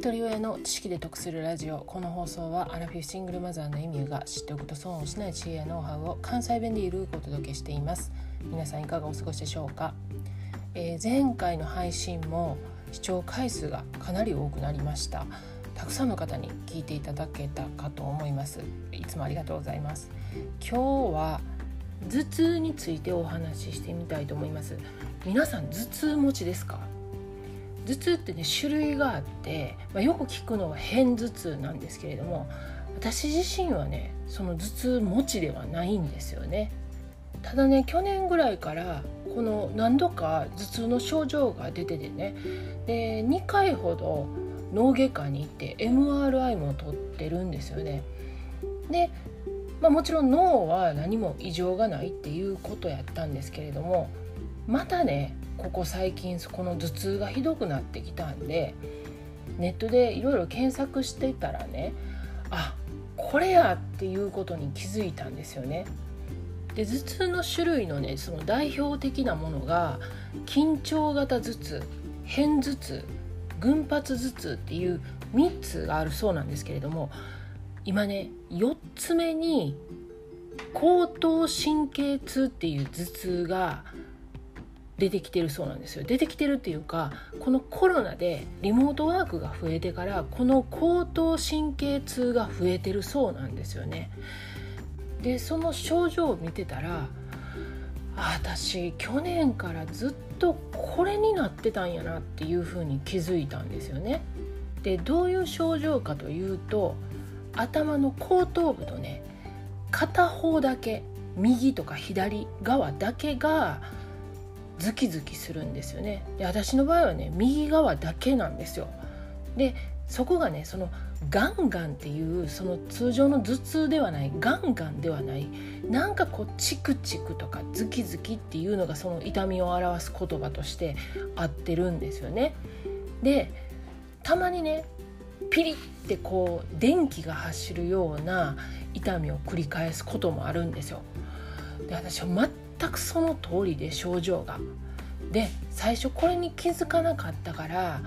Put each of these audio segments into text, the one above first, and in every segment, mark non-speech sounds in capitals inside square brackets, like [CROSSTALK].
人親の知識で得するラジオ。この放送はアラフィフシングルマザーのエミューが知っておくと損をしない知恵やノウハウを関西弁でゆるくお届けしています。皆さんいかがお過ごしでしょうか、えー、前回の配信も視聴回数がかなり多くなりました。たくさんの方に聞いていただけたかと思います。いつもありがとうございます。今日は頭痛についてお話ししてみたいと思います。皆さん頭痛持ちですか？頭痛ってね種類があって、まあ、よく聞くのは片頭痛なんですけれども私自身はねその頭痛持ちではないんですよね。ただね去年ぐらいからこの何度か頭痛の症状が出ててねで2回ほど脳外科に行って MRI も取ってるんですよね。で、まあ、もちろん脳は何も異常がないっていうことやったんですけれどもまたねここ最近この頭痛がひどくなってきたんでネットでいろいろ検索してたらねあこれやっていうことに気づいたんですよね。で頭痛の種類のねその代表的なものが緊張型頭痛片頭痛群発頭痛っていう3つがあるそうなんですけれども今ね4つ目に後頭神経痛っていう頭痛が出てきてるそうなんですよ。出てきてるっていうかこのコロナでリモートワークが増えてからこの後頭神経痛が増えてるそうなんですよね。でその症状を見てたら私去年からずっとこれになってたんやなっていうふうに気づいたんですよね。でどういう症状かというと頭の後頭部のね片方だけ右とか左側だけがズキズキするんですよね。で私の場合はね右側だけなんですよ。でそこがねそのガンガンっていうその通常の頭痛ではないガンガンではないなんかこうチクチクとかズキズキっていうのがその痛みを表す言葉として合ってるんですよね。でたまにねピリってこう電気が走るような痛みを繰り返すこともあるんですよ。で私は全くその通りで症状が。で最初これに気づかなかったから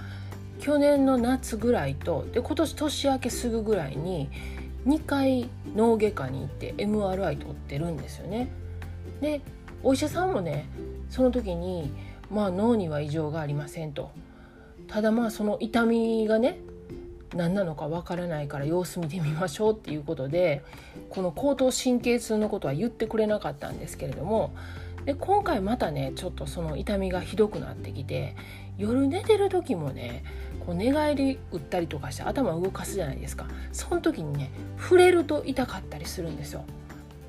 去年の夏ぐらいとで今年年明けすぐぐらいに2回脳外科に行って MRI 取ってるんですよね。でお医者さんもねその時にまあ脳には異常がありませんと。ただまあその痛みがね何なのかわからないから様子見てみましょうっていうことでこの後頭神経痛のことは言ってくれなかったんですけれどもで今回またねちょっとその痛みがひどくなってきて夜寝てる時もねこう寝返り打ったりとかして頭動かすじゃないですか。その時にね触れると痛かったりするんですよ。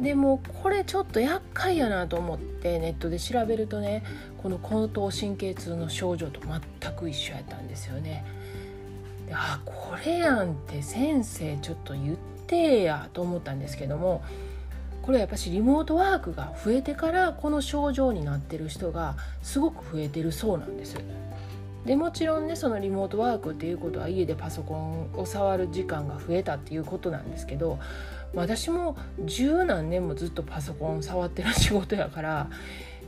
でもこれちょっと厄介やなと思ってネットで調べるとねこの後頭神経痛の症状と全く一緒やったんですよね。であこれやんって先生ちょっと言ってやと思ったんですけどもこれはやっぱしリモートワークが増えてからこの症状になってる人がすごく増えてるそうなんです。でもちろんねそのリモートワークっていうことは家でパソコンを触る時間が増えたっていうことなんですけど私も十何年もずっとパソコン触ってる仕事やから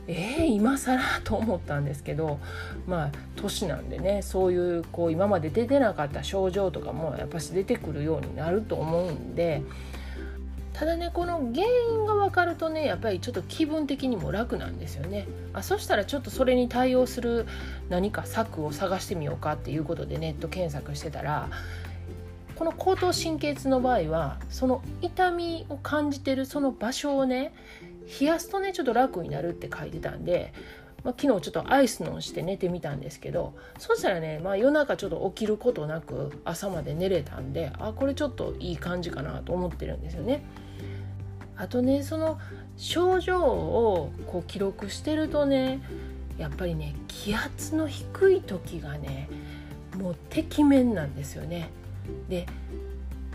えー、今更と思ったんですけどまあ年なんでねそういうこう今まで出てなかった症状とかもやっぱし出てくるようになると思うんでただねこの原因が分かるとねやっぱりちょっと気分的にも楽なんですよね。あそしたらちょっとそれに対応する何か策を探してみようかっていうことでネット検索してたらこの後頭神経痛の場合はその痛みを感じてるその場所をね冷やすとねちょっと楽になるって書いてたんで、まあ、昨日ちょっとアイスのして寝てみたんですけどそしたらね、まあ、夜中ちょっと起きることなく朝まで寝れたんであこれちょっといい感じかなと思ってるんですよね。あとねその症状をこう記録してるとねやっぱりね気圧の低い時がねもうてきめんなんですよね。で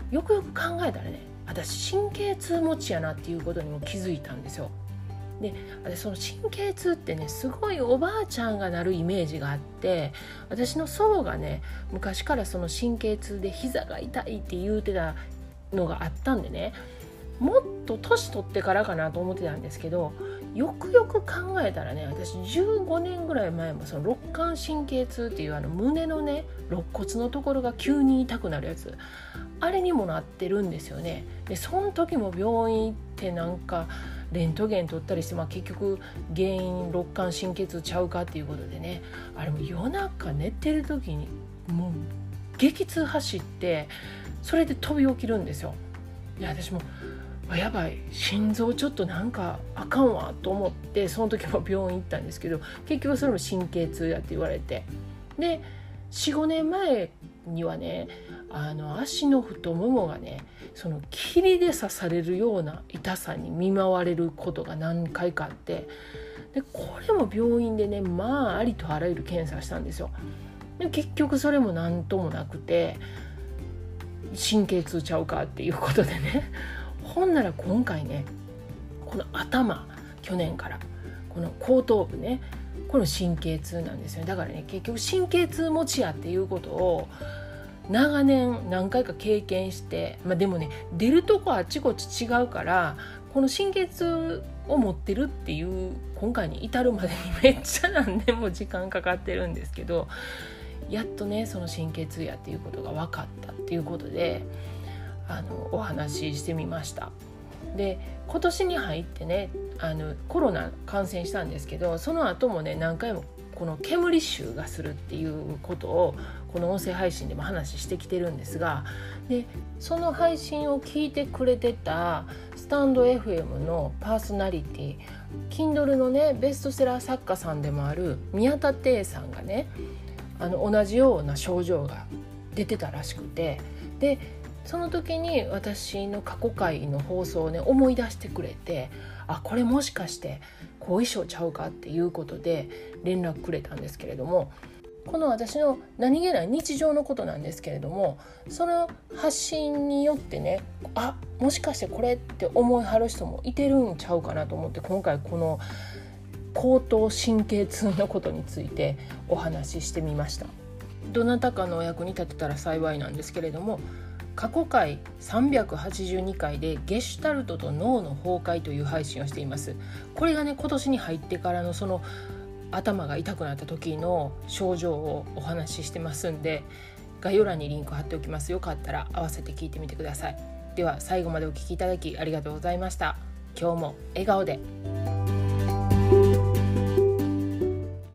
よくよく考えたらね私神経痛持ちやなっていうことにも気づいたんですよ。で私その神経痛ってねすごいおばあちゃんがなるイメージがあって私の祖母がね昔からその神経痛で膝が痛いって言うてたのがあったんでねもっと年取ってからかなと思ってたんですけどよくよく考えたらね私15年ぐらい前もその肋間神経痛っていうあの胸のね肋骨のところが急に痛くなるやつあれにもなってるんですよねでその時も病院行ってなんかレントゲン取ったりして、まあ、結局原因肋間神経痛ちゃうかっていうことでねあれも夜中寝てる時にもう激痛走ってそれで飛び起きるんですよ。いや私もやばい心臓ちょっとなんかあかんわと思ってその時も病院行ったんですけど結局それも神経痛やって言われてで45年前にはねあの足の太ももがねその霧で刺されるような痛さに見舞われることが何回かあってでこれも病院でねまあありとあらゆる検査したんですよ。で結局それも何ともなくて神経痛ちゃうかっていうことでねほんなら今回ねこの頭去年からこの後頭部ねこの神経痛なんですよね。だからね結局神経痛持ちやっていうことを長年何回か経験して、まあ、でもね出るとこあっちこっち違うからこの神経痛を持ってるっていう今回に至るまでに [LAUGHS] めっちゃ何年も時間かかってるんですけどやっとねその神経痛やっていうことが分かったっていうことであのお話ししてみました。で今年に入ってねあのコロナ感染したんですけどその後もね何回もこの煙臭がするっていうことをこの音声配信でも話してきてるんですがでその配信を聞いてくれてたスタンド FM のパーソナリティ Kindle のねベストセラー作家さんでもある宮田亭さんがねあの同じような症状が出てたらしくてでその時に私の過去回の放送をね思い出してくれてあこれもしかして後遺症ちゃうかっていうことで連絡くれたんですけれどもこの私の何気ない日常のことなんですけれどもその発信によってねあもしかしてこれって思いはる人もいてるんちゃうかなと思って今回この後頭神経痛のことについてお話ししてみました。どなたかのお役に立てたら幸いなんですけれども過去回382回でゲシュタルトと脳の崩壊という配信をしています。これがね今年に入ってからのその頭が痛くなった時の症状をお話ししてますんで概要欄にリンク貼っておきます。よかったら合わせて聞いてみてください。では最後までお聴きいただきありがとうございました。今日も笑顔で。